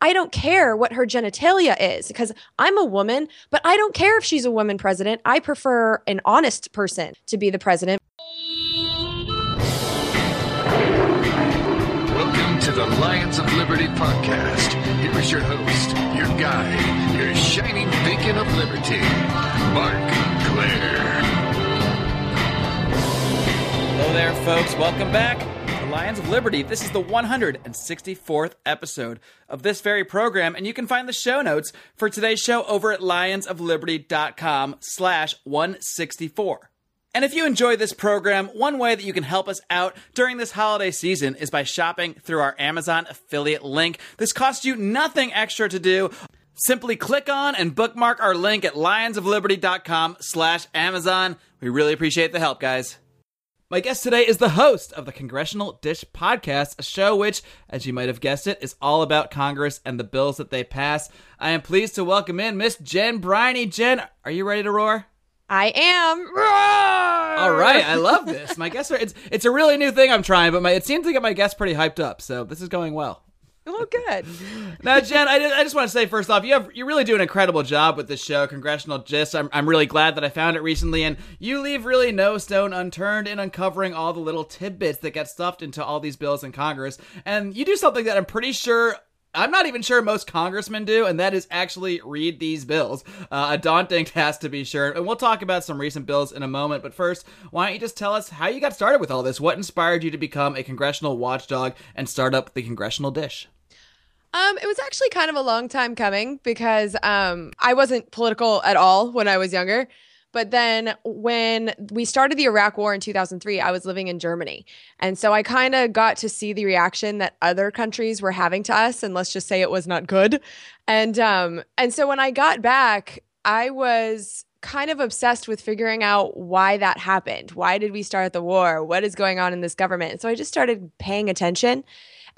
I don't care what her genitalia is because I'm a woman, but I don't care if she's a woman president. I prefer an honest person to be the president. Welcome to the Lions of Liberty podcast. Here is your host, your guide, your shining beacon of liberty, Marc Clair. Hello there, folks. Welcome back to Lions of Liberty. This is the 164th episode of this very program, and you can find the show notes for today's show over at lionsofliberty.com slash 164. And if you enjoy this program, one way that you can help us out during this holiday season is by shopping through our Amazon affiliate link. This costs you nothing extra to do. Simply click on and bookmark our link at lionsofliberty.com slash Amazon. We really appreciate the help, guys. My guest today is the host of the Congressional Dish Podcast, a show which, as you might have guessed it, is all about Congress and the bills that they pass. I am pleased to welcome in Miss Jen Briney. Jen, are you ready to roar? I am. All right, I love this. My guests are it's it's a really new thing I'm trying, but my it seems to get my guests pretty hyped up, so this is going well. Well, good. Now, Jen, I, I just want to say first off, you have you really do an incredible job with this show, Congressional Dish. I'm I'm really glad that I found it recently, and you leave really no stone unturned in uncovering all the little tidbits that get stuffed into all these bills in Congress. And you do something that I'm pretty sure I'm not even sure most congressmen do, and that is actually read these bills. Uh, a daunting task to be sure. And we'll talk about some recent bills in a moment. But first, why don't you just tell us how you got started with all this? What inspired you to become a congressional watchdog and start up the Congressional Dish? Um, it was actually kind of a long time coming because um, I wasn't political at all when I was younger. But then when we started the Iraq War in 2003, I was living in Germany. And so I kind of got to see the reaction that other countries were having to us. And let's just say it was not good. And, um, and so when I got back, I was kind of obsessed with figuring out why that happened. Why did we start the war? What is going on in this government? And so I just started paying attention.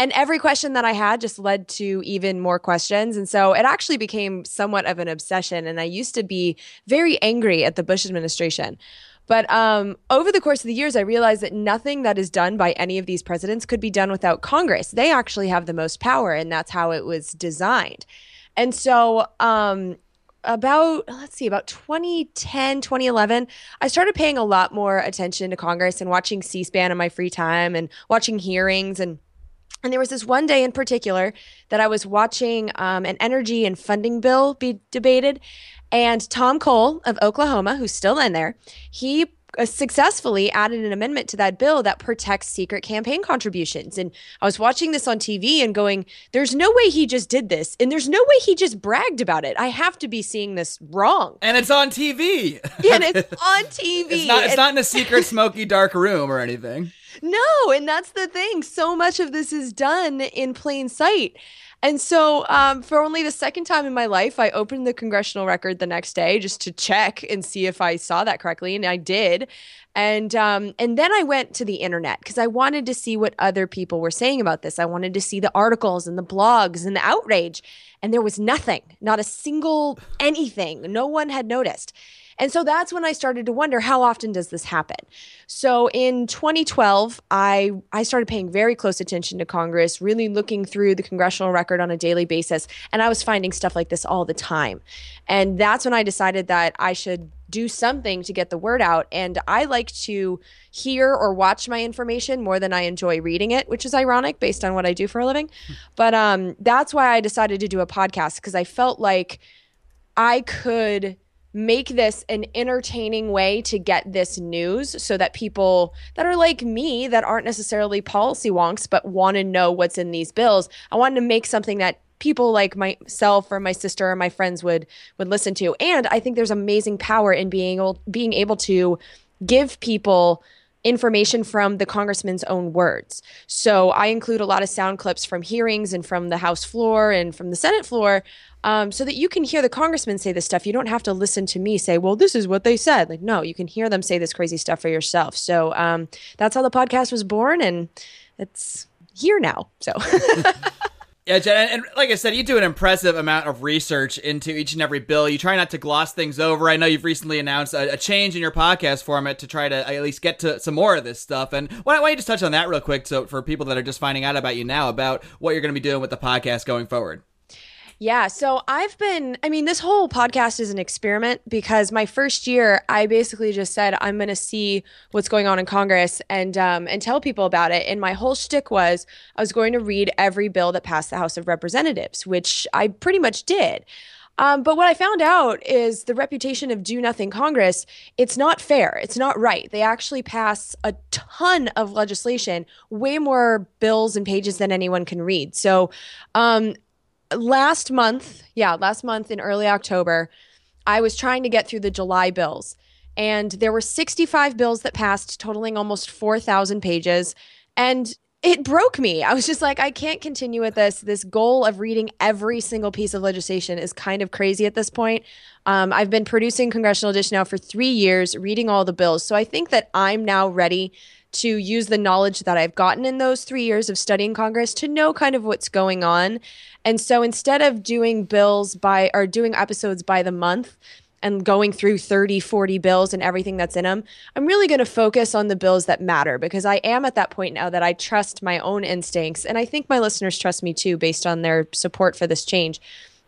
And every question that I had just led to even more questions. And so it actually became somewhat of an obsession. And I used to be very angry at the Bush administration. But um, over the course of the years, I realized that nothing that is done by any of these presidents could be done without Congress. They actually have the most power, and that's how it was designed. And so, um, about let's see about 2010 2011 i started paying a lot more attention to congress and watching c-span in my free time and watching hearings and and there was this one day in particular that I was watching um, an energy and funding bill be debated. And Tom Cole of Oklahoma, who's still in there, he uh, successfully added an amendment to that bill that protects secret campaign contributions. And I was watching this on TV and going, there's no way he just did this. And there's no way he just bragged about it. I have to be seeing this wrong. And it's on TV. Yeah, and it's on TV. it's not, it's and- not in a secret, smoky, dark room or anything. No, and that's the thing. So much of this is done in plain sight. And so, um, for only the second time in my life, I opened the congressional record the next day just to check and see if I saw that correctly, and I did. And um, and then I went to the internet because I wanted to see what other people were saying about this. I wanted to see the articles and the blogs and the outrage, and there was nothing, not a single anything. No one had noticed. And so that's when I started to wonder how often does this happen? So in 2012, I I started paying very close attention to Congress, really looking through the congressional record on a daily basis, and I was finding stuff like this all the time. And that's when I decided that I should do something to get the word out. And I like to hear or watch my information more than I enjoy reading it, which is ironic based on what I do for a living. But um, that's why I decided to do a podcast because I felt like I could make this an entertaining way to get this news so that people that are like me that aren't necessarily policy wonks but want to know what's in these bills i wanted to make something that people like myself or my sister or my friends would would listen to. And i think there's amazing power in being able being able to give people information from the congressman's own words. So I include a lot of sound clips from hearings and from the House floor and from the Senate floor um, so that you can hear the congressman say this stuff. You don't have to listen to me say, well, this is what they said. Like, no, you can hear them say this crazy stuff for yourself. So um, that's how the podcast was born, and it's here now. So. Yeah, Jen, and, like I said, you do an impressive amount of research into each and every bill. You try not to gloss things over. I know you've recently announced a, a change in your podcast format to try to at least get to some more of this stuff. And why, why don't you just touch on that real quick, so for people that are just finding out about you now, about what you're going to be doing with the podcast going forward? Yeah, so I've been, I mean, this whole podcast is an experiment because my first year, I basically just said, I'm going to see what's going on in Congress and, um, and tell people about it. And my whole shtick was I was going to read every bill that passed the House of Representatives, which I pretty much did. Um, but what I found out is the reputation of do nothing Congress, it's not fair. It's not right. They actually pass a ton of legislation, way more bills and pages than anyone can read. So, um, last month, yeah, last month in early October, I was trying to get through the July bills. And there were 65 bills that passed, totaling almost 4,000 pages. And it broke me. I was just like, I can't continue with this. This goal of reading every single piece of legislation is kind of crazy at this point. Um, I've been producing Congressional Dish now for three years, reading all the bills. So I think that I'm now ready to use the knowledge that I've gotten in those three years of studying Congress to know kind of what's going on. And so instead of doing bills by or doing episodes by the month, and going through 30, 40 bills and everything that's in them, I'm really going to focus on the bills that matter because I am at that point now that I trust my own instincts. And I think my listeners trust me too, based on their support for this change.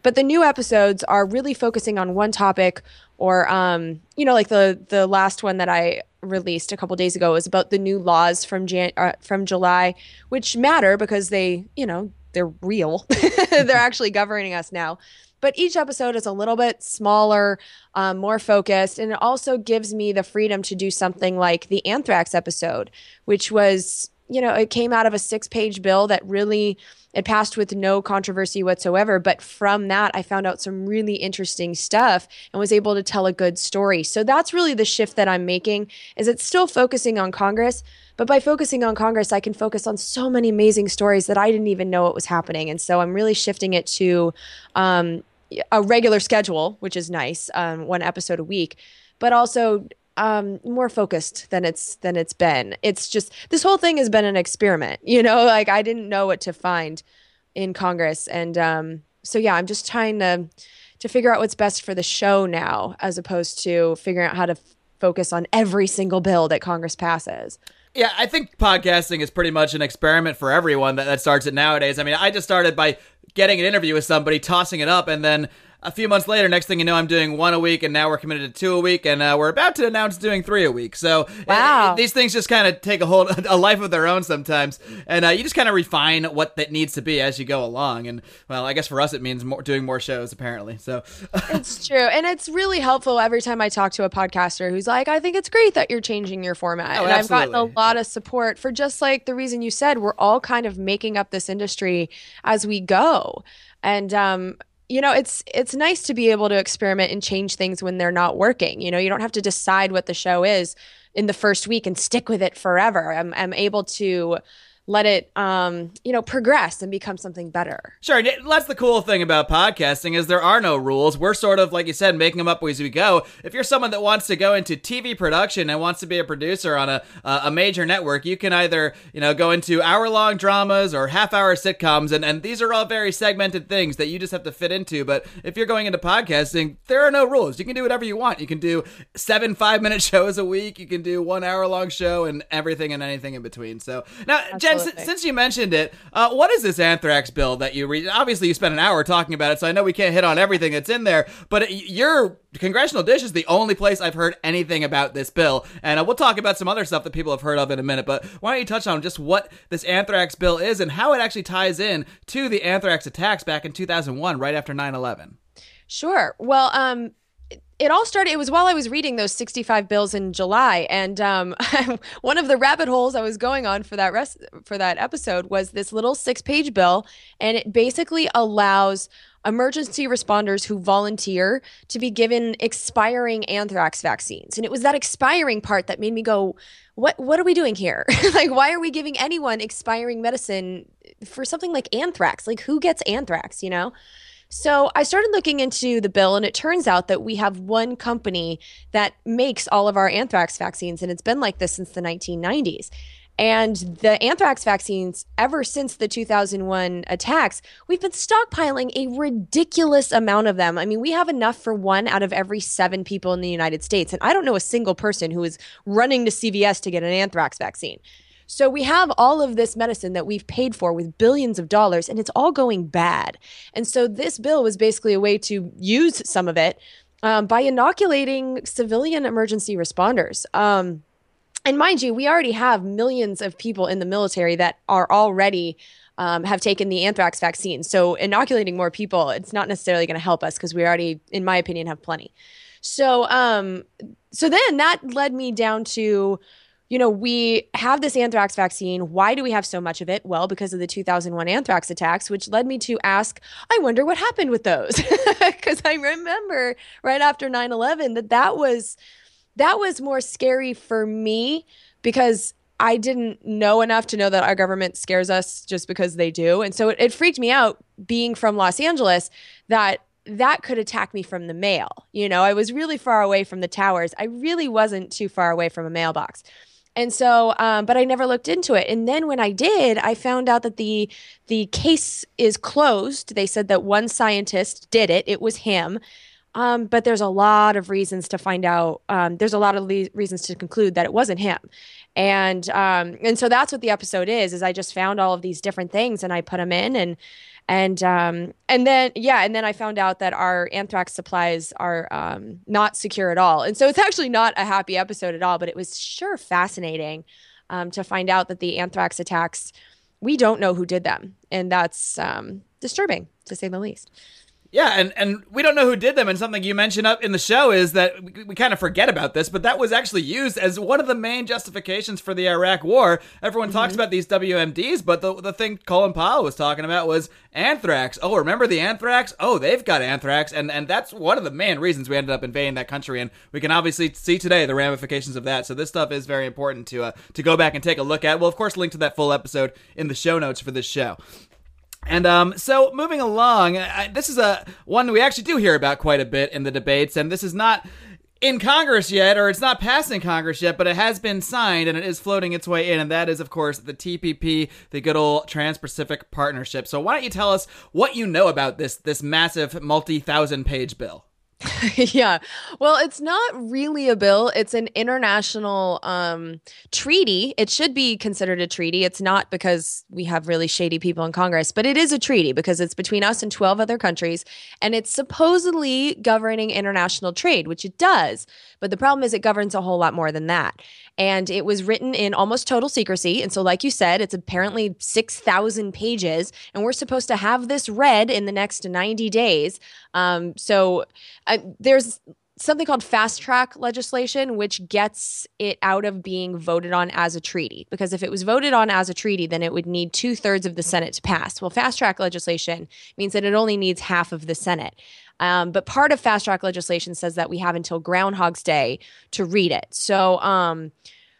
But the new episodes are really focusing on one topic or, um, you know, like the, the last one that I released a couple days ago is about the new laws from Jan- uh, from July, which matter because they, you know, they're real. they're actually governing us now. But each episode is a little bit smaller, um, more focused, and it also gives me the freedom to do something like the anthrax episode, which was, you know, it came out of a six page bill that really it passed with no controversy whatsoever but from that i found out some really interesting stuff and was able to tell a good story. So that's really the shift that i'm making is it's still focusing on congress but by focusing on congress i can focus on so many amazing stories that i didn't even know what was happening. And so i'm really shifting it to um, a regular schedule which is nice um, one episode a week but also um more focused than it's than it's been. It's just this whole thing has been an experiment you know like i didn't know what to find in congress. And um so yeah i'm just trying to to figure out what's best for the show now as opposed to figuring out how to f- focus on every single bill that congress passes. Yeah, I think podcasting is pretty much an experiment for everyone that, that starts it nowadays. I mean, I just started by getting an interview with somebody, tossing it up, and then a few months later, next thing you know, I'm doing one a week, and now we're committed to two a week, and uh, we're about to announce doing three a week. So wow. it, it, these things just kind of take a whole a life of their own sometimes, and uh, you just kind of refine what that needs to be as you go along. And well, I guess for us, it means more, doing more shows apparently. So it's true, and it's really helpful every time I talk to a podcaster who's like, "I think it's great that you're changing your format," oh, and absolutely. I've gotten a lot of support for just like the reason you said. We're all kind of making up this industry as we go. And um, you know it's it's nice to be able to experiment and change things when they're not working. You know you don't have to decide what the show is in the first week and stick with it forever. I'm, I'm able to let it um you know progress and become something better. Sure that's the cool thing about podcasting is there are no rules. We're sort of like you said making them up as we go. If you're someone that wants to go into tv production and wants to be a producer on a a major network you can either you know go into hour long dramas or half hour sitcoms and and these are all very segmented things that you just have to fit into. But if you're going into podcasting there are no rules. You can do whatever you want. You can do seven five minute shows a week. You can do one hour long show and everything and anything in between. So now Jen, since you mentioned it, uh, what is this anthrax bill that you read? Obviously, you spent an hour talking about it, so I know we can't hit on everything that's in there. But your congressional dish is the only place I've heard anything about this bill, and uh, we'll talk about some other stuff that people have heard of in a minute. But why don't you touch on just what this anthrax bill is and how it actually ties in to the anthrax attacks back in 2001, right after 9/11? Sure. Well, um, it all started it was while i was reading those 65 bills in july and um, one of the rabbit holes i was going on for that rest for that episode was this little six page bill and it basically allows emergency responders who volunteer to be given expiring anthrax vaccines. And it was that expiring part that made me go what what are we doing here? Like why are we giving anyone expiring medicine for something like anthrax? Like who gets anthrax you know so I started looking into the bill, and it turns out that we have one company that makes all of our anthrax vaccines, and it's been like this since the 1990s. And the anthrax vaccines, ever since the 2001 attacks, we've been stockpiling a ridiculous amount of them. I mean, we have enough for one out of every seven people in the United States. And I don't know a single person who is running to CVS to get an anthrax vaccine. So we have all of this medicine that we've paid for with billions of dollars, and it's all going bad. And so this bill was basically a way to use some of it um, by inoculating civilian emergency responders. Um, and mind you, we already have millions of people in the military that are already um, have taken the anthrax vaccine. So inoculating more people, it's not necessarily going to help us because we already, in my opinion, have plenty. So, um, so then that led me down to, you know, we have this anthrax vaccine. Why do we have so much of it? Well, because of the 2001 anthrax attacks, which led me to ask, I wonder what happened with those. Because I remember right after 9 11 that that was that was more scary for me because I didn't know enough to know that our government scares us just because they do. And so it, it, freaked me out being from Los Angeles that that could attack me from the mail. You know, I was really far away from the towers. I really wasn't too far away from a mailbox. And so, um, but I never looked into it. And then when I did, I found out that the the case is closed. They said that one scientist did it. It was him. Um, but there's a lot of reasons to find out. Um, there's a lot of le- reasons to conclude that it wasn't him, and um, and so that's what the episode is. Is I just found all of these different things and I put them in, and and um, and then yeah, and then I found out that our anthrax supplies are um, not secure at all, and so it's actually not a happy episode at all. But it was sure fascinating um, to find out that the anthrax attacks we don't know who did them, and that's disturbing to say the least. Yeah, and, and we don't know who did them. And something you mentioned up in the show is that we, we, kind of forget about this, but that was actually used as one of the main justifications for the Iraq War. Everyone mm-hmm. talks about these WMDs, but the, the thing Colin Powell was talking about was anthrax. Oh, remember the anthrax? Oh, they've got anthrax. And, and that's one of the main reasons we ended up invading that country. And we can obviously see today the ramifications of that. So this stuff is very important to, uh, to go back and take a look at. We'll, of course, link to that full episode in the show notes for this show. And um, so moving along, I, this is a one we actually do hear about quite a bit in the debates, and this is not in Congress yet, or it's not passing Congress yet, but it has been signed and it is floating its way in, and that is, of course, the TPP, the good old Trans-Pacific Partnership. So why don't you tell us what you know about this this massive multi-thousand page bill? yeah. Well, it's not really a bill. It's an international um, treaty. It should be considered a treaty. It's not because we have really shady people in Congress, but it is a treaty because it's between us and 12 other countries. And it's supposedly governing international trade, which it does. But the problem is it governs a whole lot more than that. And it was written in almost total secrecy. And so, like you said, it's apparently 6,000 pages. And we're supposed to have this read in the next 90 days. Um, so, uh, there's something called fast track legislation, which gets it out of being voted on as a treaty. Because if it was voted on as a treaty, then it would need two thirds of the Senate to pass. Well, fast track legislation means that it only needs half of the Senate. Um, but part of fast track legislation says that we have until Groundhog's Day to read it. So, um,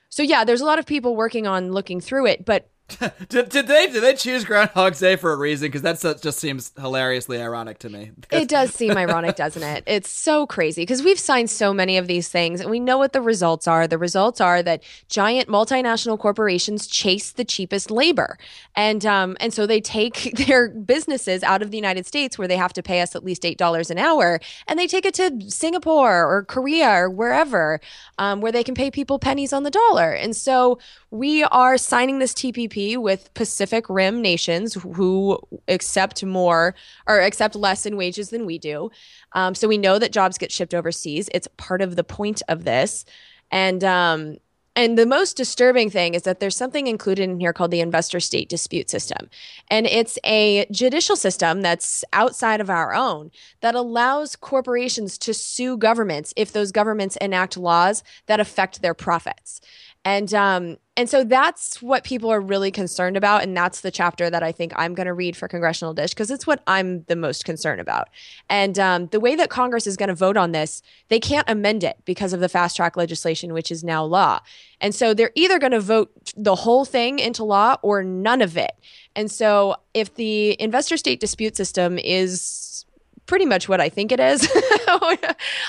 so yeah, there's a lot of people working on looking through it, but did, did, they did they choose Groundhog's Day for a reason? Because that just seems hilariously ironic to me. It does seem ironic, doesn't it? It's so crazy because we've signed so many of these things, and we know what the results are. The results are that giant multinational corporations chase the cheapest labor, and um, and so they take their businesses out of the United States where they have to pay us at least eight dollars an hour, and they take it to Singapore or Korea or wherever, um, where they can pay people pennies on the dollar. And so we are signing this TPP with Pacific Rim nations who accept more or accept less in wages than we do. Um, so we know that jobs get shipped overseas. It's part of the point of this. And um, and the most disturbing thing is that there's something included in here called the investor state dispute system. And it's a judicial system that's outside of our own that allows corporations to sue governments if those governments enact laws that affect their profits. And um, and so that's what people are really concerned about, and that's the chapter that I think I'm going to read for Congressional Dish because it's what I'm the most concerned about. And um, the way that Congress is going to vote on this, they can't amend it because of the fast track legislation, which is now law. And so they're either going to vote the whole thing into law or none of it. And so if the investor state dispute system is pretty much what I think it is,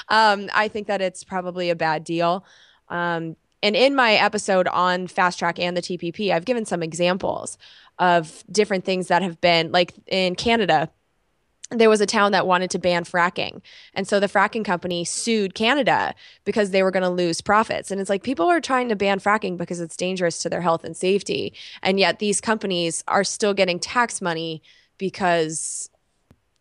um, I think that it's probably a bad deal. Um, and in my episode on fast track and the TPP, I've given some examples of different things that have been like in Canada. there was a town that wanted to ban fracking. And so the fracking company sued Canada because they were going to lose profits. And it's like people are trying to ban fracking because it's dangerous to their health and safety. And yet these companies are still getting tax money because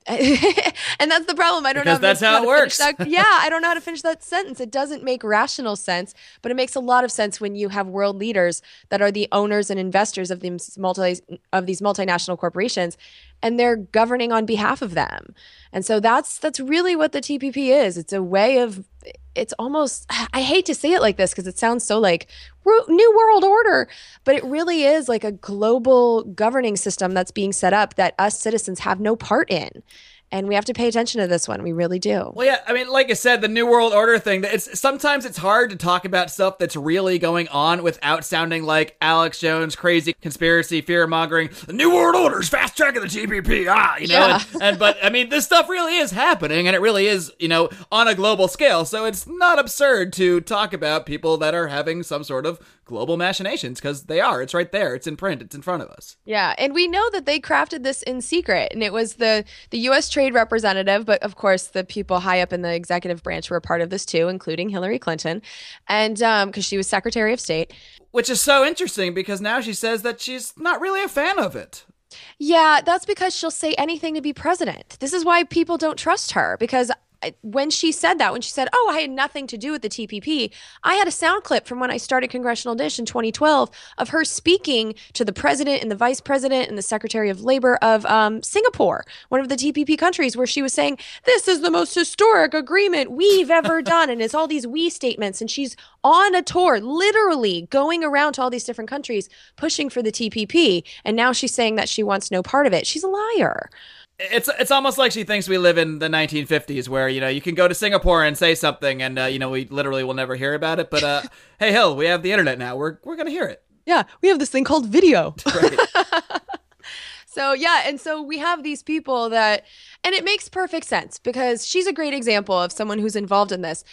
and that's the problem. I don't because know. That's how, it works. That, yeah, I don't know how to finish that sentence. It doesn't make rational sense, but it makes a lot of sense when you have world leaders that are the owners and investors of these multi of these multinational corporations, and they're governing on behalf of them. And so that's that's really what the TPP is. It's a way of it's almost I hate to say it like this because it sounds so like new world order, but it really is like a global governing system that's being set up that us citizens have no part in and we have to pay attention to this one. We really do. Well, yeah, I mean, like I said, the New World Order thing. It's sometimes it's hard to talk about stuff that's really going on without sounding like Alex Jones, crazy conspiracy, fear mongering. The New World Order's fast tracking the TPP. Ah, you know. Yeah. And, and but I mean, this stuff really is happening, and it really is, you know, on a global scale. So it's not absurd to talk about people that are having some sort of global machinations because they are. It's right there. It's in print. It's in front of us. Yeah, and we know that they crafted this in secret, and it was the the U.S. Trade Representative, but of course the people high up in the executive branch were a part of this too, including Hillary Clinton, and because um, she was Secretary of State. Which is so interesting because now she says that she's not really a fan of it. Yeah, that's because she'll say anything to be president. This is why people don't trust her because when she said that, when she said, "Oh, I had nothing to do with the TPP," I had a sound clip from when I started Congressional Dish in 2012 of her speaking to the president and the vice president and the secretary of labor of um, Singapore, one of the TPP countries, where she was saying, "This is the most historic agreement we've ever done," and it's all these we statements, and she's on a tour, literally going around to all these different countries pushing for the TPP, and now she's saying that she wants no part of it. She's a liar it's it's almost like she thinks we live in the 1950s where you know you can go to Singapore and say something and uh, you know we literally will never hear about it. But uh, hey Hill we have the internet now. We're we're going to hear it. Yeah we have this thing called video. So yeah and so we have these people that and it makes perfect sense because she's a great example of someone who's involved in this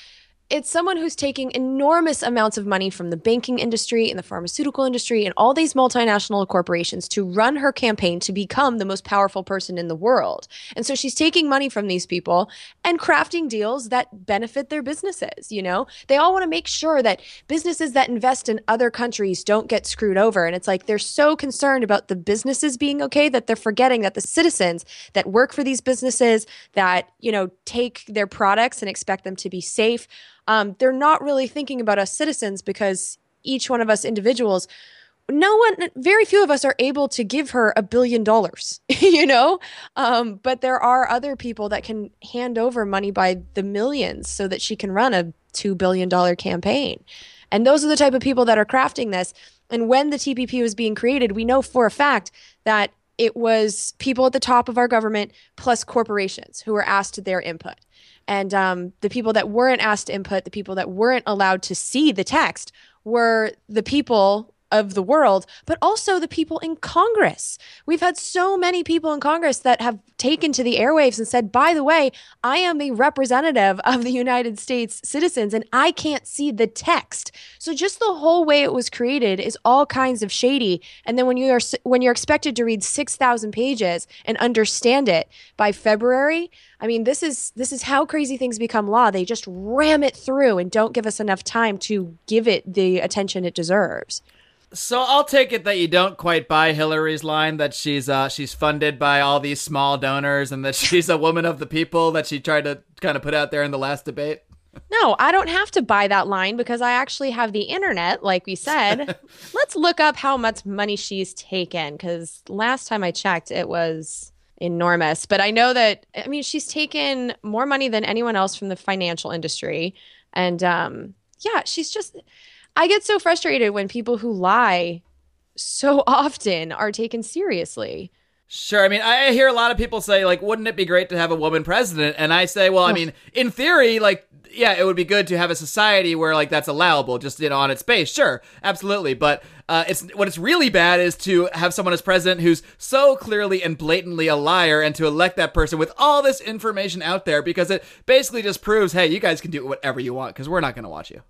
it's someone who's taking enormous amounts of money from the banking industry and the pharmaceutical industry and all these multinational corporations to run her campaign to become the most powerful person in the world. And so she's taking money from these people and crafting deals that benefit their businesses, you know? They all want to make sure that businesses that invest in other countries don't get screwed over. And it's like they're so concerned about the businesses being okay that they're forgetting that the citizens that work for these businesses that, you know, take their products and expect them to be safe um, they're not really thinking about us citizens because each one of us individuals no one very few of us are able to give her a billion dollars you know? Um, but there are other people that can hand over money by the millions so that she can run a $2 billion campaign. And those are the type of people that are crafting this. And when the tpp was being created we know for a fact that it was people at the top of our government plus corporations who were asked their input and um, the people that weren't asked to input, the people that weren't allowed to see the text, were the people of the world, but also the people in Congress. We've had so many people in Congress that have taken to the airwaves and said, by the way, I am a representative of the United States citizens and I can't see the text. So just the whole way it was created is all kinds of shady. And then when you are when you're expected to read 6,000 pages and understand it by February, I mean, this is this is how crazy things become law. They just ram it through and don't give us enough time to give it the attention it deserves. So I'll take it that you don't quite buy Hillary's line that she's uh, she's funded by all these small donors and that she's a woman of the people that she tried to kind of put out there in the last debate. No, I don't have to buy that line because I actually have the internet, like we said. Let's look up how much money she's taken because last time I checked, it was enormous. But I know that I mean she's taken more money than anyone else from the financial industry, and um, yeah, she's just I get so frustrated when people who lie so often are taken seriously. Sure. I mean, I hear a lot of people say, like, wouldn't it be great to have a woman president? And I say, well, I mean, in theory, like, yeah, it would be good to have a society where, like, that's allowable, just, you know, on its base. Sure. Absolutely. But uh, it's what it's really bad is to have someone as president who's so clearly and blatantly a liar and to elect that person with all this information out there because it basically just proves, hey, you guys can do whatever you want because we're not going to watch you.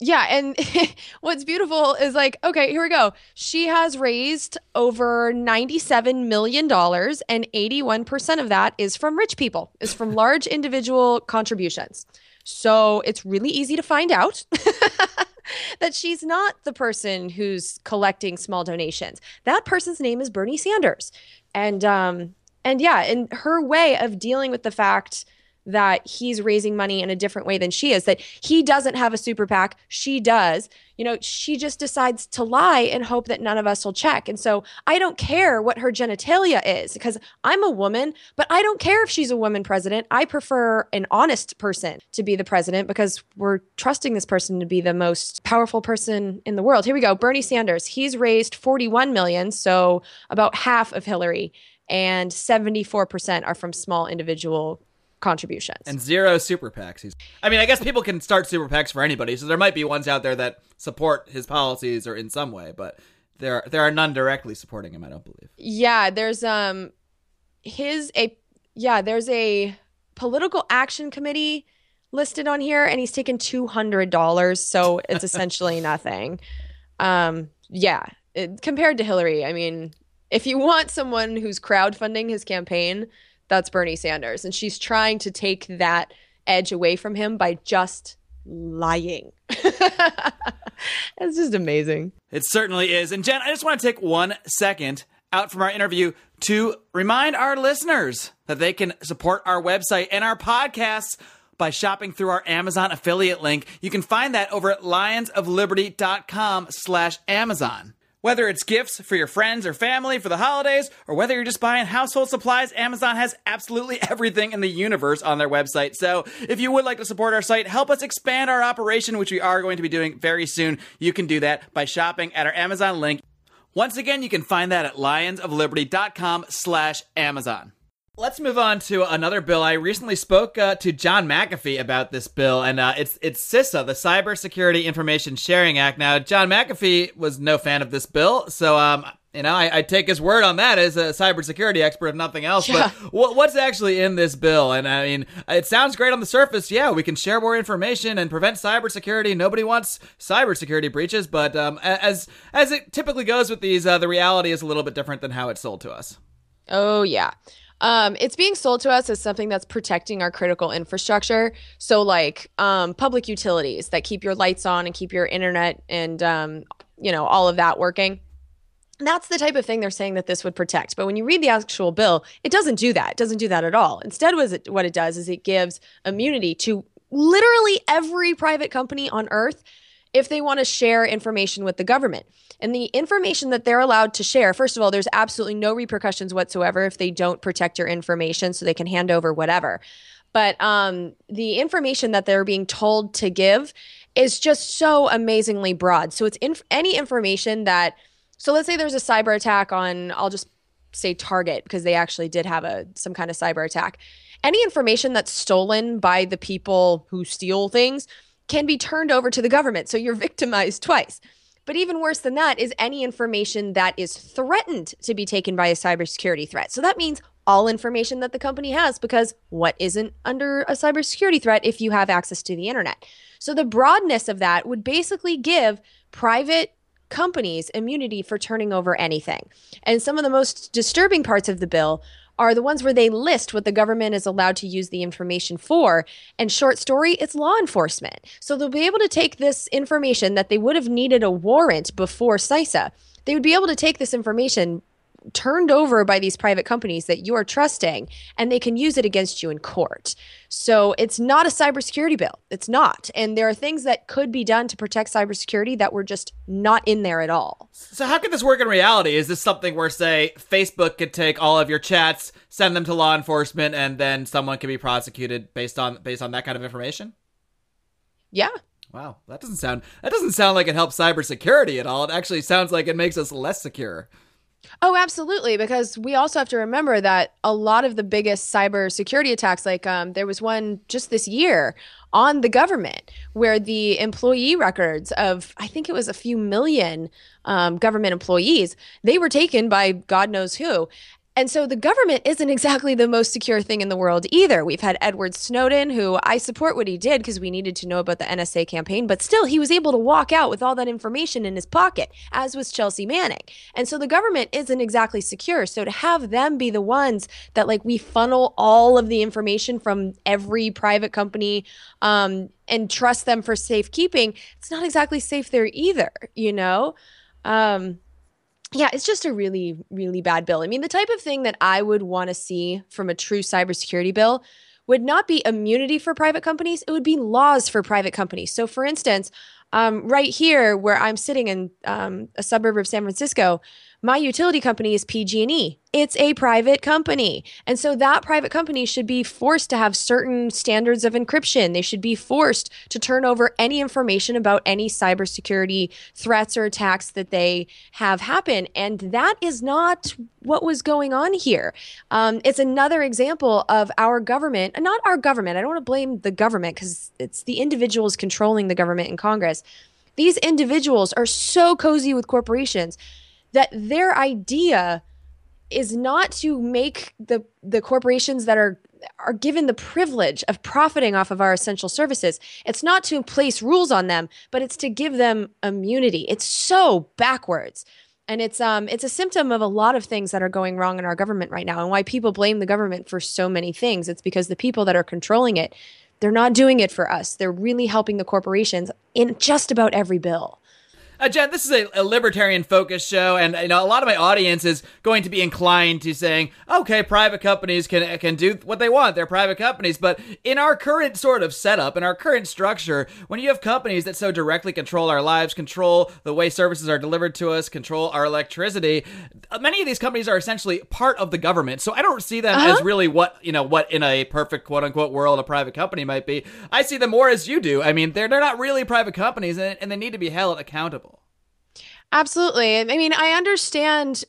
Yeah, and what's beautiful is like, okay, here we go. She has raised over $97 million, and 81% of that is from rich people, is from large individual contributions. So it's really easy to find out that she's not the person who's collecting small donations. That person's name is Bernie Sanders. And um and yeah, and her way of dealing with the fact that he's raising money in a different way than she is, that he doesn't have a super PAC, she does. You know, she just decides to lie and hope that none of us will check. And so I don't care what her genitalia is because I'm a woman, but I don't care if she's a woman president. I prefer an honest person to be the president because we're trusting this person to be the most powerful person in the world. Here we go. Bernie Sanders, he's raised 41 million, so about half of Hillary, and 74% are from small individual contributions. And zero super PACs. He's, I mean, I guess people can start super PACs for anybody, so there might be ones out there that support his policies or in some way, but there there are none directly supporting him. I don't believe. Yeah, there's um his a yeah there's a political action committee listed on here, and he's taken two hundred dollars, so it's essentially nothing. Um, yeah, it, compared to Hillary, I mean, if you want someone who's crowdfunding his campaign that's Bernie Sanders. And she's trying to take that edge away from him by just lying. it's just amazing. It certainly is. And Jen, I just want to take one second out from our interview to remind our listeners that they can support our website and our podcasts by shopping through our Amazon affiliate link. You can find that over at lionsofliberty.com slash Amazon. Whether it's gifts for your friends or family for the holidays, or whether you're just buying household supplies, Amazon has absolutely everything in the universe on their website. So if you would like to support our site, help us expand our operation, which we are going to be doing very soon, you can do that by shopping at our Amazon link. Once again, you can find that at lionsofliberty.com slash Amazon. Let's move on to another bill. I recently spoke uh, to John McAfee about this bill, and uh, it's it's CISA, the Cybersecurity Information Sharing Act. Now, John McAfee was no fan of this bill, so um, you know, I, I, take his word on that as a cybersecurity expert, if nothing else. Yeah. But what, what's actually in this bill? And I mean, it sounds great on the surface. Yeah, we can share more information and prevent cybersecurity. Nobody wants cybersecurity breaches, but um, as as it typically goes with these, uh, the reality is a little bit different than how it's sold to us. Oh yeah. Um, it's being sold to us as something that's protecting our critical infrastructure. So, like um, public utilities that keep your lights on and keep your internet and um, you know all of that working. That's the type of thing they're saying that this would protect. But when you read the actual bill, it doesn't do that. It doesn't do that at all. Instead, what it does is it gives immunity to literally every private company on earth if they want to share information with the government. And the information that they're allowed to share, first of all, there's absolutely no repercussions whatsoever if they don't protect your information, so they can hand over whatever. But um, the information that they're being told to give is just so amazingly broad. So it's inf- any information that, so let's say there's a cyber attack on, I'll just say Target because they actually did have a some kind of cyber attack. Any information that's stolen by the people who steal things can be turned over to the government. So you're victimized twice. But even worse than that is any information that is threatened to be taken by a cybersecurity threat. So that means all information that the company has because what isn't under a cybersecurity threat if you have access to the internet? So the broadness of that would basically give private companies immunity for turning over anything. And some of the most disturbing parts of the bill are the ones where they list what the government is allowed to use the information for. And short story, it's law enforcement. So they'll be able to take this information that they would have needed a warrant before CISA. They would be able to take this information turned over by these private companies that you are trusting and they can use it against you in court. So it's not a cybersecurity bill. It's not. And there are things that could be done to protect cybersecurity that were just not in there at all. So how could this work in reality? Is this something where say Facebook could take all of your chats, send them to law enforcement and then someone can be prosecuted based on based on that kind of information? Yeah. Wow, that doesn't sound that doesn't sound like it helps cybersecurity at all. It actually sounds like it makes us less secure. Oh, absolutely. Because we also have to remember that a lot of the biggest cyber security attacks, like um, there was one just this year on the government where the employee records of, I think it was a few million um, government employees, they were taken by God knows who. And so the government isn't exactly the most secure thing in the world either. We've had Edward Snowden, who I support what he did because we needed to know about the NSA campaign, but still he was able to walk out with all that information in his pocket, as was Chelsea Manning. And so the government isn't exactly secure. So to have them be the ones that like we funnel all of the information from every private company um, and trust them for safekeeping, it's not exactly safe there either, you know? Um, yeah, it's just a really, really bad bill. I mean, the type of thing that I would want to see from a true cybersecurity bill would not be immunity for private companies, it would be laws for private companies. So, for instance, um, right here where I'm sitting in um, a suburb of San Francisco, my utility company is PG&E. It's a private company. And so that private company should be forced to have certain standards of encryption. They should be forced to turn over any information about any cybersecurity threats or attacks that they have happen. And that is not what was going on here. Um, it's another example of our government, not our government. I don't want to blame the government because it's the individuals controlling the government in Congress. These individuals are so cozy with corporations that their idea is not to make the the corporations that are are given the privilege of profiting off of our essential services. It's not to place rules on them, but it's to give them immunity. It's so backwards. And it's um it's a symptom of a lot of things that are going wrong in our government right now and why people blame the government for so many things. It's because the people that are controlling it, they're not doing it for us. They're really helping the corporations in just about every bill. Uh, Jen, this is a, a libertarian focused show, and you know a lot of my audience is going to be inclined to saying, "Okay, private companies can can do what they want; they're private companies." But in our current sort of setup, in our current structure, when you have companies that so directly control our lives, control the way services are delivered to us, control our electricity, uh, many of these companies are essentially part of the government. So I don't see them uh-huh. as really what you know what in a perfect quote unquote world a private company might be. I see them more as you do. I mean, they're they're not really private companies, and, and they need to be held accountable. Absolutely. I mean, I understand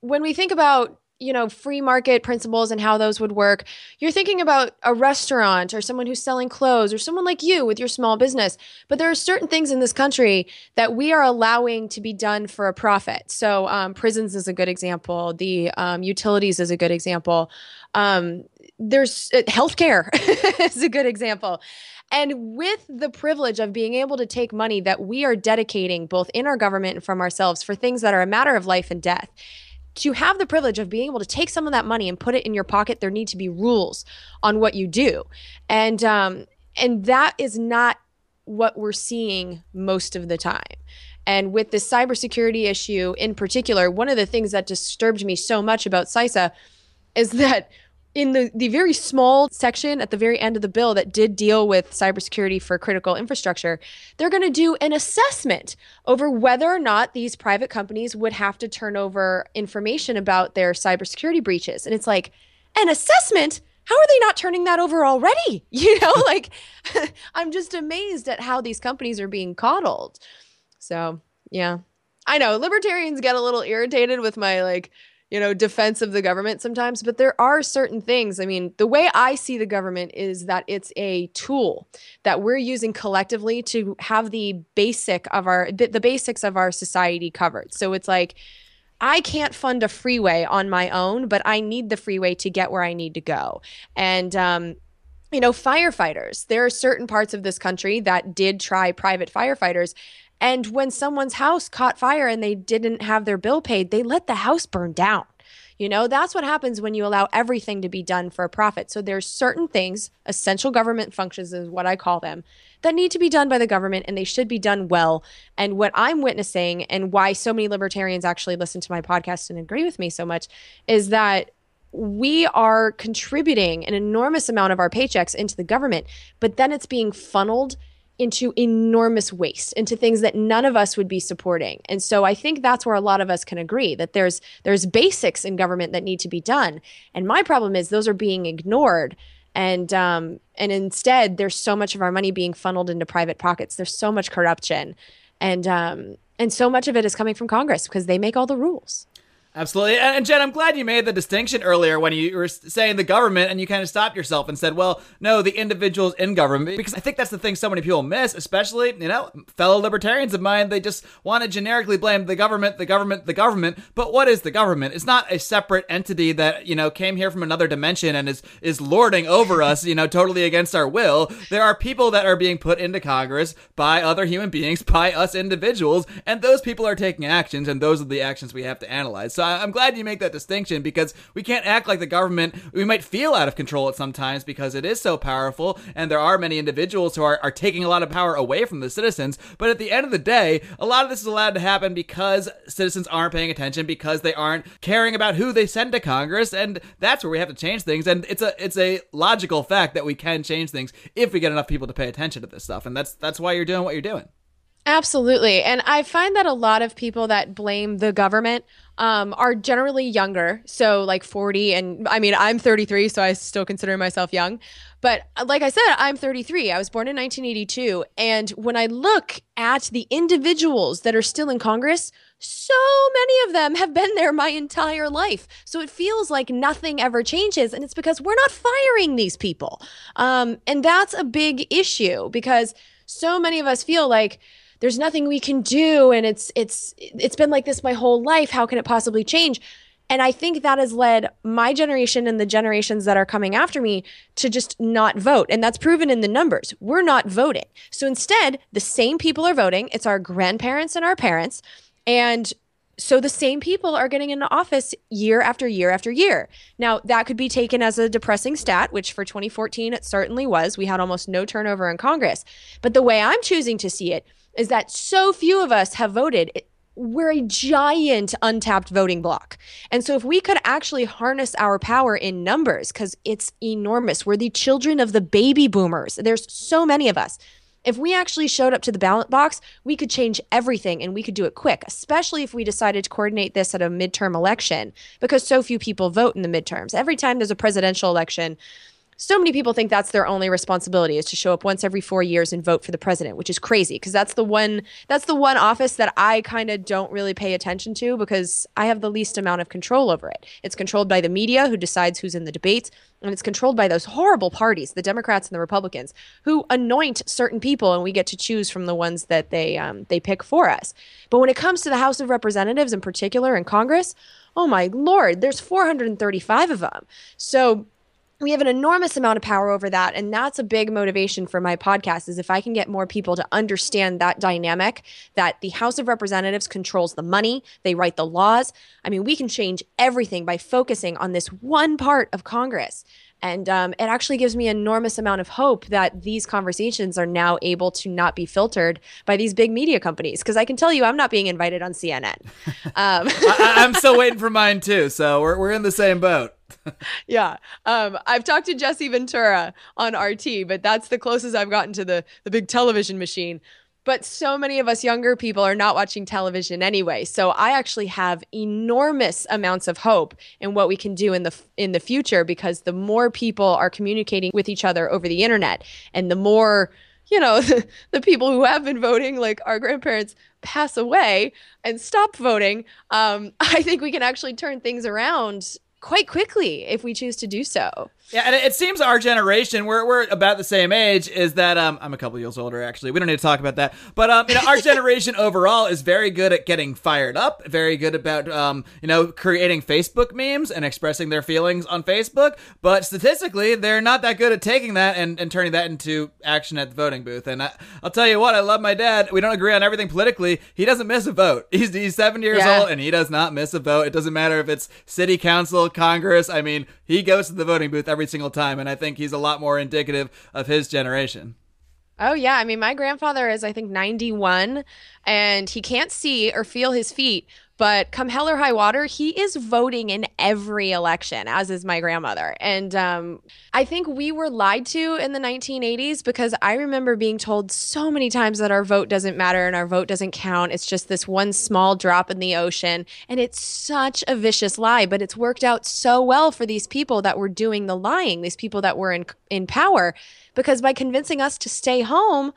when we think about you know free market principles and how those would work you're thinking about a restaurant or someone who's selling clothes or someone like you with your small business. But there are certain things in this country that we are allowing to be done for a profit. So um, prisons is a good example. The um, utilities is a good example. Um, there's uh, healthcare is a good example and with the privilege of being able to take money that we are dedicating both in our government and from ourselves for things that are a matter of life and death, to have the privilege of being able to take some of that money and put it in your pocket, there need to be rules on what you do. And um, and that is not what we're seeing most of the time. And with this cybersecurity issue in particular, one of the things that disturbed me so much about CISA is that in the, the very small section at the very end of the bill that did deal with cybersecurity for critical infrastructure, they're going to do an assessment over whether or not these private companies would have to turn over information about their cybersecurity breaches. And it's like, an assessment? How are they not turning that over already? You know, like I'm just amazed at how these companies are being coddled. So, yeah. I know libertarians get a little irritated with my like you know, defense of the government sometimes, but there are certain things. I mean, the way I see the government is that it's a tool that we're using collectively to have the basic of our the basics of our society covered. So it's like I can't fund a freeway on my own, but I need the freeway to get where I need to go. And um you know, firefighters. There are certain parts of this country that did try private firefighters and when someone's house caught fire and they didn't have their bill paid, they let the house burn down. You know, that's what happens when you allow everything to be done for a profit. So there's certain things, essential government functions is what I call them, that need to be done by the government and they should be done well. And what I'm witnessing and why so many libertarians actually listen to my podcast and agree with me so much is that we are contributing an enormous amount of our paychecks into the government, but then it's being funneled into enormous waste into things that none of us would be supporting. And so i think that's where a lot of us can agree that there's there's basics in government that need to be done. And my problem is those are being ignored. And um, and instead there's so much of our money being funneled into private pockets. There's so much corruption. And um, and so much of it is coming from congress because they make all the rules Absolutely. And, Jen, I'm glad you made the distinction earlier when you were saying the government and you kind of stopped yourself and said, well, no, the individuals in government. Because I think that's the thing so many people miss, especially, you know, fellow libertarians of mine. They just want to generically blame the government, the government, the government. But what is the government? It's not a separate entity that, you know, came here from another dimension and is, is lording over us, you know, totally against our will. There are people that are being put into Congress by other human beings, by us individuals, and those people are taking actions, and those are the actions we have to analyze. So I'm glad you make that distinction because we can't act like the government. We might feel out of control at sometimes because it is so powerful, and there are many individuals who are, are taking a lot of power away from the citizens. But at the end of the day, a lot of this is allowed to happen because citizens aren't paying attention, because they aren't caring about who they send to Congress, and that's where we have to change things. And it's a it's a logical fact that we can change things if we get enough people to pay attention to this stuff, and that's that's why you're doing what you're doing. Absolutely. And I find that a lot of people that blame the government um, are generally younger. So, like 40. And I mean, I'm 33, so I still consider myself young. But uh, like I said, I'm 33. I was born in 1982. And when I look at the individuals that are still in Congress, so many of them have been there my entire life. So it feels like nothing ever changes. And it's because we're not firing these people. Um, and that's a big issue because so many of us feel like, there's nothing we can do. And it's it's it's been like this my whole life. How can it possibly change? And i think that has led my generation and the generations that are coming after me to just not vote. And that's proven in the numbers. We're not voting. So instead the same people are voting. It's our grandparents and our parents. And so the same people are getting into office year after year after year. Now, that could be taken as a depressing stat, which for 2014 it certainly was. We had almost no turnover in Congress. But the way I'm choosing to see it is that so few of us have voted. We're a giant untapped voting block. And so, if we could actually harness our power in numbers, because it's enormous, we're the children of the baby boomers. There's so many of us. If we actually showed up to the ballot box, we could change everything and we could do it quick, especially if we decided to coordinate this at a midterm election because so few people vote in the midterms. Every time there's a presidential election, so many people think that's their only responsibility is to show up once every 4 years and vote for the president, which is crazy because that's the one that's the one office that I kind of don't really pay attention to because I have the least amount of control over it. It's controlled by the media who decides who's in the debates and it's controlled by those horrible parties, the Democrats and the Republicans, who anoint certain people and we get to choose from the ones that they um, they pick for us. But when it comes to the House of Representatives in particular and Congress, oh my lord, there's 435 of them. So we have an enormous amount of power over that and that's a big motivation for my podcast is if i can get more people to understand that dynamic that the house of representatives controls the money they write the laws. I mean we can change everything by focusing on this one part of congress and um, it actually gives me enormous amount of hope that these conversations are now able to not be filtered by these big media companies. Because I can tell you, I'm not being invited on CNN. Um, I, I'm still waiting for mine too, so we're we're in the same boat. yeah. Um, I've talked to Jesse Ventura on RT, but that's the closest I've gotten to the the big television machine. But so many of us younger people are not watching television anyway. So I actually have enormous amounts of hope in what we can do in the in the future because the more people are communicating with each other over the internet and the more you know the, people who have been voting like our grandparents pass away and stop voting um, i think we can actually turn things around quite quickly if we choose to do so. Yeah, and it seems our generation, we're, we're about the same age, is that um, I'm a couple years older actually. We don't need to talk about that, but um, you know, our generation overall is very good at getting fired up, very good about um, you know, creating Facebook memes and expressing their feelings on Facebook. But statistically, they're not that good at taking that and, and turning that into action at the voting booth. And I, will tell you what, I love my dad. We don't agree on everything politically. He doesn't miss a vote. He's he's 70 years yeah. old and he does not miss a vote. It doesn't matter if it's city council, Congress. I mean, he goes to the voting booth every single time, and I think he's a lot more indicative of his generation. Oh yeah, I mean my grandfather is I think 91 and he can't see or feel his feet, but come hell or high water, he is voting in every election, as is my grandmother. And um, I think we were lied to in the 1980s because I remember being told so many times that our vote doesn't matter and our vote doesn't count. It's just this one small drop in the ocean. And it's such a vicious lie, but it's worked out so well for these people that were doing the lying, these people that were in, in power, because by convincing us to stay home,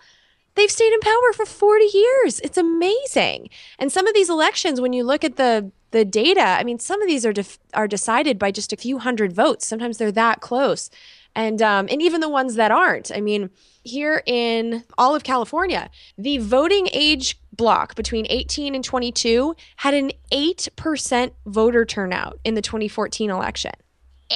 they've stayed in power for 40 years. It's amazing. And some of these elections, when you look at the the data, I mean, some of these are def- are decided by just a few hundred votes. Sometimes they're that close, and um, and even the ones that aren't. I mean, here in all of California, the voting age block between 18 and 22 had an eight percent voter turnout in the 2014 election.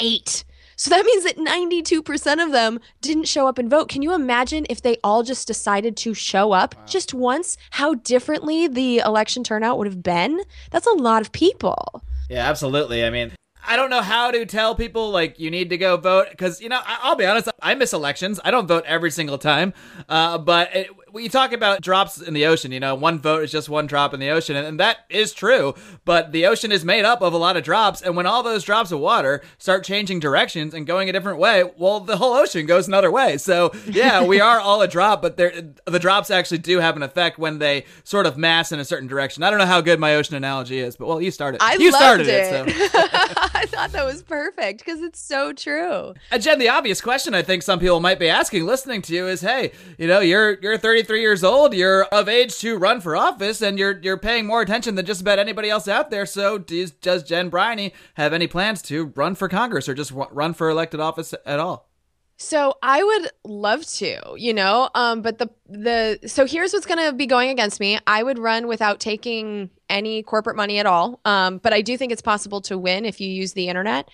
Eight. So that means that 92% of them didn't show up and vote. Can you imagine if they all just decided to show up wow. just once, how differently the election turnout would have been? That's a lot of people. Yeah, absolutely. I mean, I don't know how to tell people like you need to go vote because you know I- will be honest I miss elections I don't vote every single time uh, but it, you talk about drops in the ocean, you know, one vote is just one drop in the ocean, and, and, that is true. But the ocean is made up of a lot of drops, and when all those drops of water start changing directions and going a different way, well, the whole ocean goes another way. So yeah, we are all a drop, but the drops actually do have an effect when they sort of mass in a certain direction. I don't know how good my ocean analogy is, but well, you started. I you started it. it so. I thought that was perfect because it's so true. And Jen, the obvious question I think some people might be asking, listening to you, is, hey, you know, you're you're 30 33 years old, you're of age to run for office, and you're you're paying more attention than just about anybody else out there. So, does, does Jen Briney have any plans to run for Congress or just run for elected office at all? So I would love to, you know, um, but the the so here's what's going to be going against me. I would run without taking any corporate money at all, um, but I do think it's possible to win if you use the internet.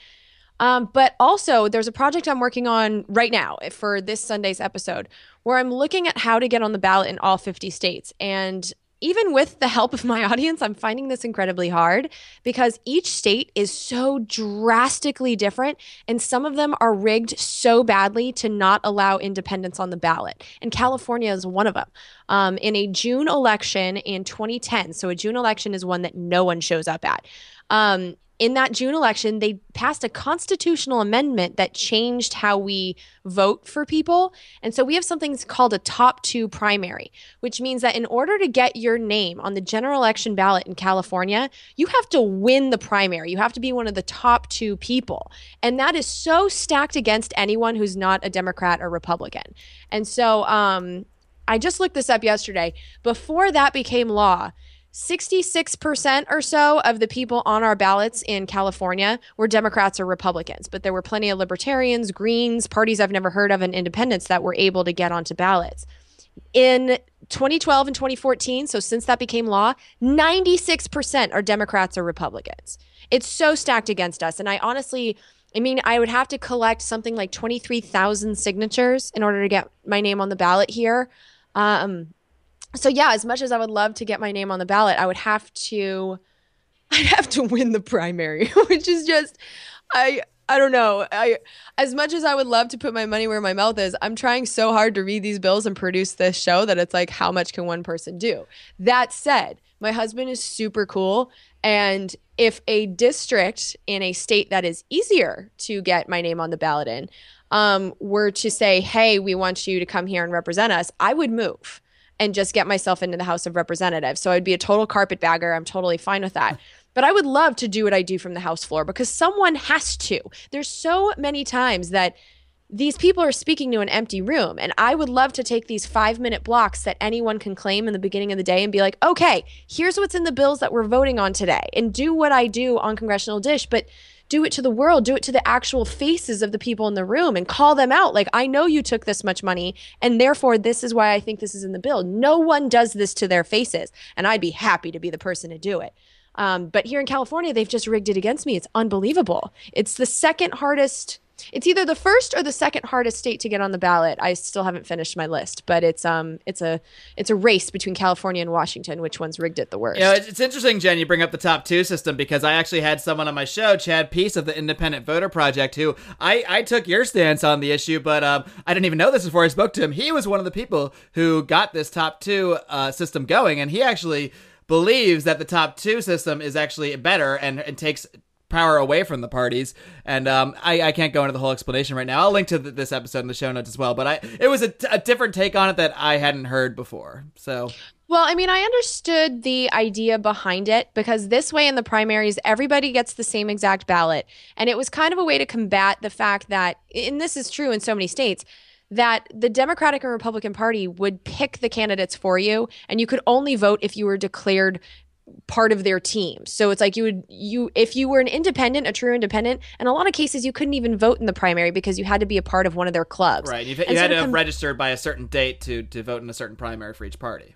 Um, but also, there's a project I'm working on right now for this Sunday's episode where I'm looking at how to get on the ballot in all 50 states. And even with the help of my audience, I'm finding this incredibly hard because each state is so drastically different, and some of them are rigged so badly to not allow independents on the ballot. And California is one of them. Um, in a June election in 2010, so a June election is one that no one shows up at. Um, in that June election, they passed a constitutional amendment that changed how we vote for people. And so we have something called a top two primary, which means that in order to get your name on the general election ballot in California, you have to win the primary. You have to be one of the top two people. And that is so stacked against anyone who's not a Democrat or Republican. And so um, I just looked this up yesterday. Before that became law, 66% or so of the people on our ballots in California were Democrats or Republicans, but there were plenty of libertarians, Greens, parties I've never heard of, and independents that were able to get onto ballots. In 2012 and 2014, so since that became law, 96% are Democrats or Republicans. It's so stacked against us. And I honestly, I mean, I would have to collect something like 23,000 signatures in order to get my name on the ballot here. Um, so yeah, as much as I would love to get my name on the ballot, I would have to I'd have to win the primary, which is just I I don't know. I as much as I would love to put my money where my mouth is, I'm trying so hard to read these bills and produce this show that it's like how much can one person do? That said, my husband is super cool and if a district in a state that is easier to get my name on the ballot in um, were to say, "Hey, we want you to come here and represent us," I would move and just get myself into the House of Representatives. So I'd be a total carpetbagger. I'm totally fine with that. But I would love to do what I do from the House floor because someone has to. There's so many times that these people are speaking to an empty room. And I would love to take these five minute blocks that anyone can claim in the beginning of the day and be like, okay, here's what's in the bills that we're voting on today and do what I do on Congressional Dish. But do it to the world, do it to the actual faces of the people in the room and call them out. Like, I know you took this much money, and therefore, this is why I think this is in the bill. No one does this to their faces, and I'd be happy to be the person to do it. Um, but here in California, they've just rigged it against me. It's unbelievable. It's the second hardest it's either the first or the second hardest state to get on the ballot. I still haven't finished my list, but it's um it's a it's a race between California and Washington. Which one's rigged it the worst? You know, it's interesting, Jen. You bring up the top two system because I actually had someone on my show, Chad Peace of the Independent Voter Project, who I I took your stance on the issue, but um I didn't even know this before I spoke to him. He was one of the people who got this top two uh, system going, and he actually believes that the top two system is actually better and, and takes power away from the parties. And um, I, I can't go into the whole explanation right now. I'll link to this episode in the show notes as well. But I it was a, t- a different take on it that I hadn't heard before. So. Well, I mean, I understood the idea behind it because this way in the primaries, everybody gets the same exact ballot. And it was kind of a way to combat the fact that, and this is true in so many states, that the Democratic and Republican Party would pick the candidates for you, and you could only vote if you were declared part of their team. So it's like you would you if you were an independent, a true independent, in a lot of cases you couldn't even vote in the primary because you had to be a part of one of their clubs. Right. You so had to com- registered by a certain date to to vote in a certain primary for each party.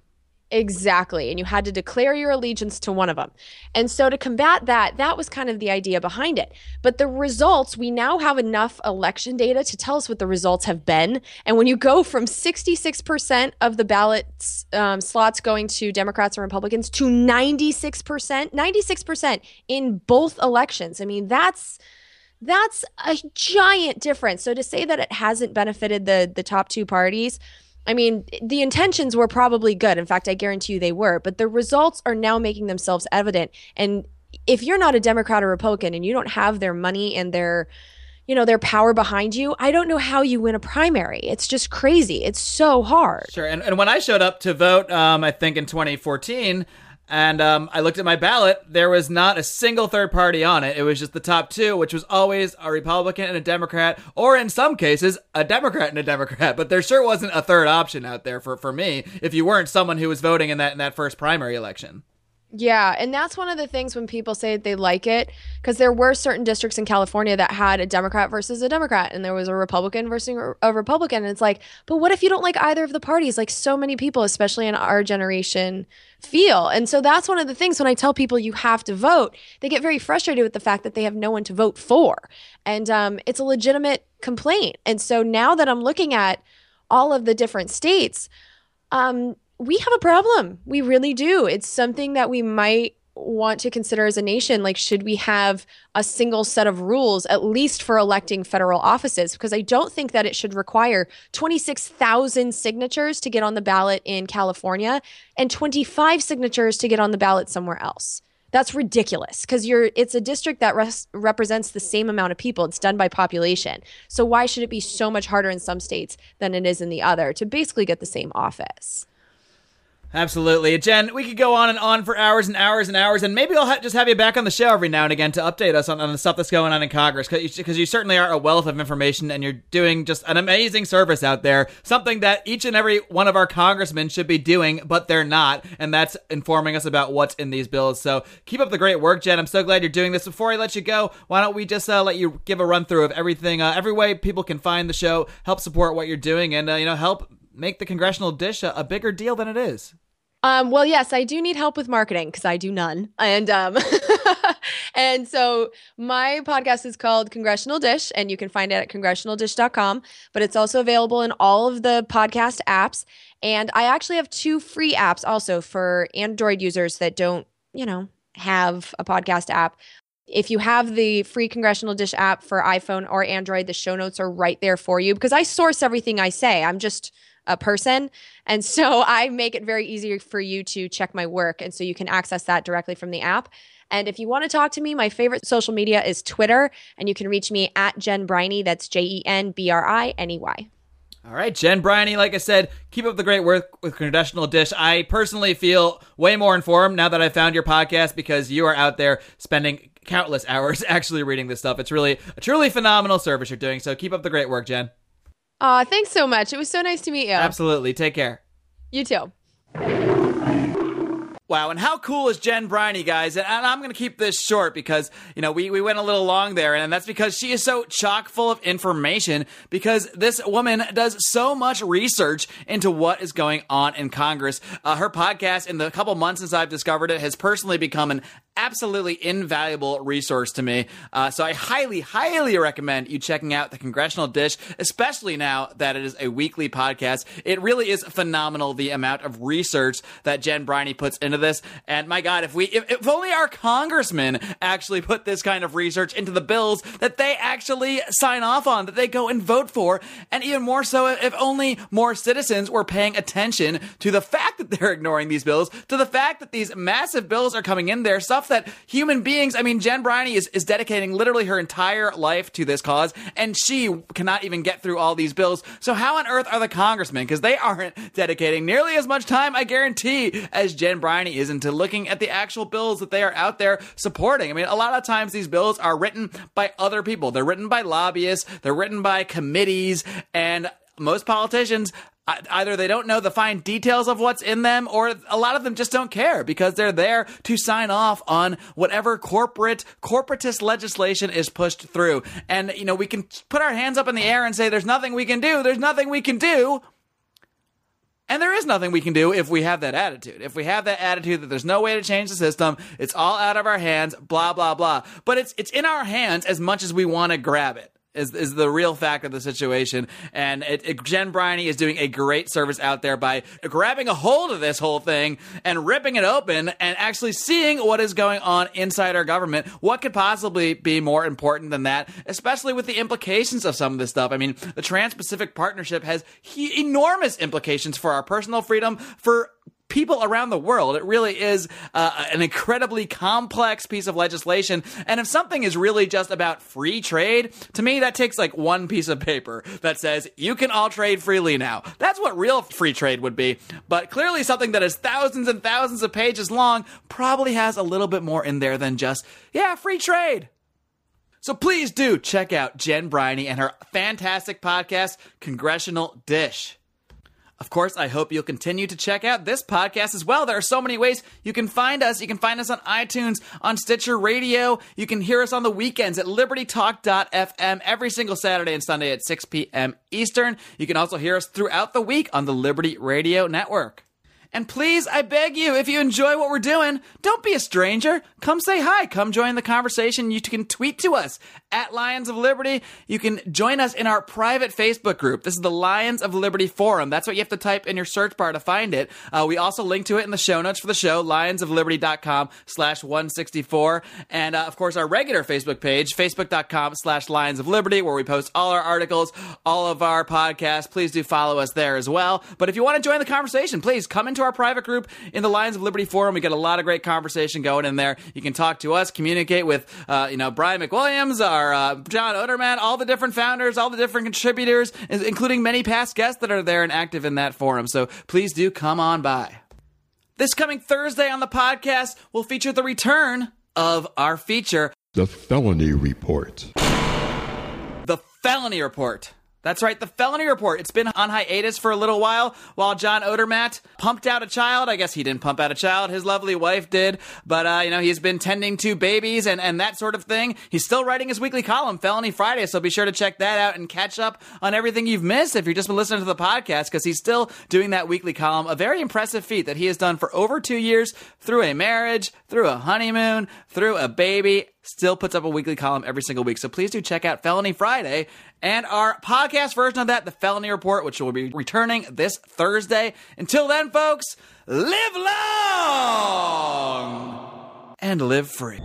Exactly. And you had to declare your allegiance to one of them. And so to combat that, that was kind of the idea behind it. But the results, we now have enough election data to tell us what the results have been. And when you go from 66% of the ballot um, slots going to Democrats and Republicans to 96%, 96% in both elections, I mean, that's that's a giant difference. So to say that it hasn't benefited the the top two parties, I mean, the intentions were probably good. In fact, I guarantee you they were, but the results are now making themselves evident. And if you're not a Democrat or Republican and you don't have their money and their you know their power behind you i don't know how you win a primary it's just crazy it's so hard Sure. And, and when I showed up to vote, um, I think in 2014, and um, I looked at my ballot, there was not a single third party on it. It was just the top two, which was always a Republican and a Democrat, or in some cases, a Democrat and a Democrat. But there sure wasn't a third option out there for, for me if you weren't someone who was voting in that in that first primary election. Yeah, and that's one of the things when people say they like it because there were certain districts in California that had a Democrat versus a Democrat and there was a Republican versus a Republican and it's like, but what if you don't like either of the parties? Like so many people especially in our generation feel. And so that's one of the things when I tell people you have to vote, they get very frustrated with the fact that they have no one to vote for. And um, it's a legitimate complaint. And so now that I'm looking at all of the different states, um, we have a problem. We really do. It's something that we might want to consider as a nation. Like, should we have a single set of rules, at least for electing federal offices? Because I don't think that it should require 26,000 signatures to get on the ballot in California and 25 signatures to get on the ballot somewhere else. That's ridiculous because you're it's a district that res- represents the same amount of people. It's done by population. So why should it be so much harder in some states than it is in the other to basically get the same office? Absolutely. Jen, we could go on and on for hours and hours and hours, and maybe I'll ha- just have you back on the show every now and again to update us on, on the stuff that's going on in Congress, because you, you certainly are a wealth of information, and you're doing just an amazing service out there, something that each and every one of our congressmen should be doing, but they're not, and that's informing us about what's in these bills. So keep up the great work, Jen. I'm so glad you're doing this. Before I let you go, why don't we just uh, let you give a run through of everything, uh, every way people can find the show, help support what you're doing, and, uh, you know, help make the congressional dish a, a bigger deal than it is. Um, well, yes, I do need help with marketing because I do none. And um, and so my podcast is called Congressional Dish, and you can find it at congressionaldish.com. But it's also available in all of the podcast apps. And I actually have two free apps also for Android users that don't, you know, have a podcast app. If you have the free Congressional Dish app for iPhone or Android, the show notes are right there for you because I source everything I say. I'm just a person. And so I make it very easy for you to check my work. And so you can access that directly from the app. And if you want to talk to me, my favorite social media is Twitter. And you can reach me at Jen Briney. That's J E N B R I N E Y. All right, Jen Briney, like I said, keep up the great work with Congressional Dish. I personally feel way more informed now that I found your podcast because you are out there spending countless hours actually reading this stuff. It's really a truly phenomenal service you're doing. So keep up the great work, Jen. Aw, thanks so much. It was so nice to meet you. Absolutely. Take care. You too. Wow, and how cool is Jen Briney, guys? And, and I'm going to keep this short because, you know, we, we went a little long there, and that's because she is so chock full of information because this woman does so much research into what is going on in Congress. Uh, her podcast, in the couple months since I've discovered it, has personally become an absolutely invaluable resource to me. Uh, so I highly, highly recommend you checking out the Congressional Dish, especially now that it is a weekly podcast. It really is phenomenal the amount of research that Jen Briney puts into this. And my God, if we, if, if only our congressmen actually put this kind of research into the bills that they actually sign off on, that they go and vote for, and even more so, if only more citizens were paying attention to the fact that they're ignoring these bills, to the fact that these massive bills are coming in there, stuff that human beings, I mean, Jen Briney is, is dedicating literally her entire life to this cause, and she cannot even get through all these bills. So how on earth are the congressmen? Because they aren't dedicating nearly as much time, I guarantee, as Jen Briney is into looking at the actual bills that they are out there supporting. I mean, a lot of times these bills are written by other people. They're written by lobbyists, they're written by committees, and most politicians either they don't know the fine details of what's in them or a lot of them just don't care because they're there to sign off on whatever corporate corporatist legislation is pushed through and you know we can put our hands up in the air and say there's nothing we can do there's nothing we can do and there is nothing we can do if we have that attitude. If we have that attitude that there's no way to change the system, it's all out of our hands, blah blah blah. But it's it's in our hands as much as we want to grab it is, is the real fact of the situation. And it, it, Jen Briney is doing a great service out there by grabbing a hold of this whole thing and ripping it open and actually seeing what is going on inside our government. What could possibly be more important than that, especially with the implications of some of this stuff? I mean, the Trans Pacific Partnership has he- enormous implications for our personal freedom, for people around the world. It really is uh, an incredibly complex piece of legislation. And if something is really just about free trade, to me, that takes like one piece of paper that says you can all trade freely now. That's what real free trade would be. But clearly, something that is thousands and thousands of pages long probably has a little bit more in there than just, yeah, free trade. So please do check out Jen Briney and her fantastic podcast, Congressional Dish. Of course, I hope you'll continue to check out this podcast as well. There are so many ways you can find us. You can find us on iTunes, on Stitcher Radio. You can hear us on the weekends at libertytalk.fm every single Saturday and Sunday at 6 p.m. Eastern. You can also hear us throughout the week on the Liberty Radio Network. And please, I beg you, if you enjoy what we're doing, don't be a stranger. Come say hi. Come join the conversation. You can tweet to us at Lions of Liberty. You can join us in our private Facebook group. This is the Lions of Liberty Forum. That's what you have to type in your search bar to find it. Uh, we also link to it in the show notes for the show, lionsofliberty.com slash 164. And uh, of course, our regular Facebook page, facebook.com slash Lions of Liberty, where we post all our articles, all of our podcasts. Please do follow us there as well. But if you want to join the conversation, please come into our private group in the Lions of Liberty forum. We get a lot of great conversation going in there. You can talk to us, communicate with, uh, you know, Brian McWilliams, our uh, John Odermatt, all the different founders, all the different contributors, including many past guests that are there and active in that forum. So please do come on by. This coming Thursday on the podcast we'll feature the return of our feature, The Felony Report. The Felony Report. That's right, the felony report. It's been on hiatus for a little while while John Odermatt pumped out a child. I guess he didn't pump out a child. His lovely wife did. But, uh, you know, he's been tending to babies and, and that sort of thing. He's still writing his weekly column, Felony Friday. So be sure to check that out and catch up on everything you've missed if you've just been listening to the podcast because he's still doing that weekly column. A very impressive feat that he has done for over two years through a marriage, through a honeymoon, through a baby still puts up a weekly column every single week. So please do check out Felony Friday and our podcast version of that, The Felony Report, which will be returning this Thursday. Until then, folks, live long and live free.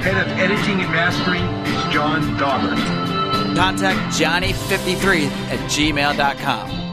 Head of editing and mastering is John Dauber. Contact Johnny53 at gmail.com.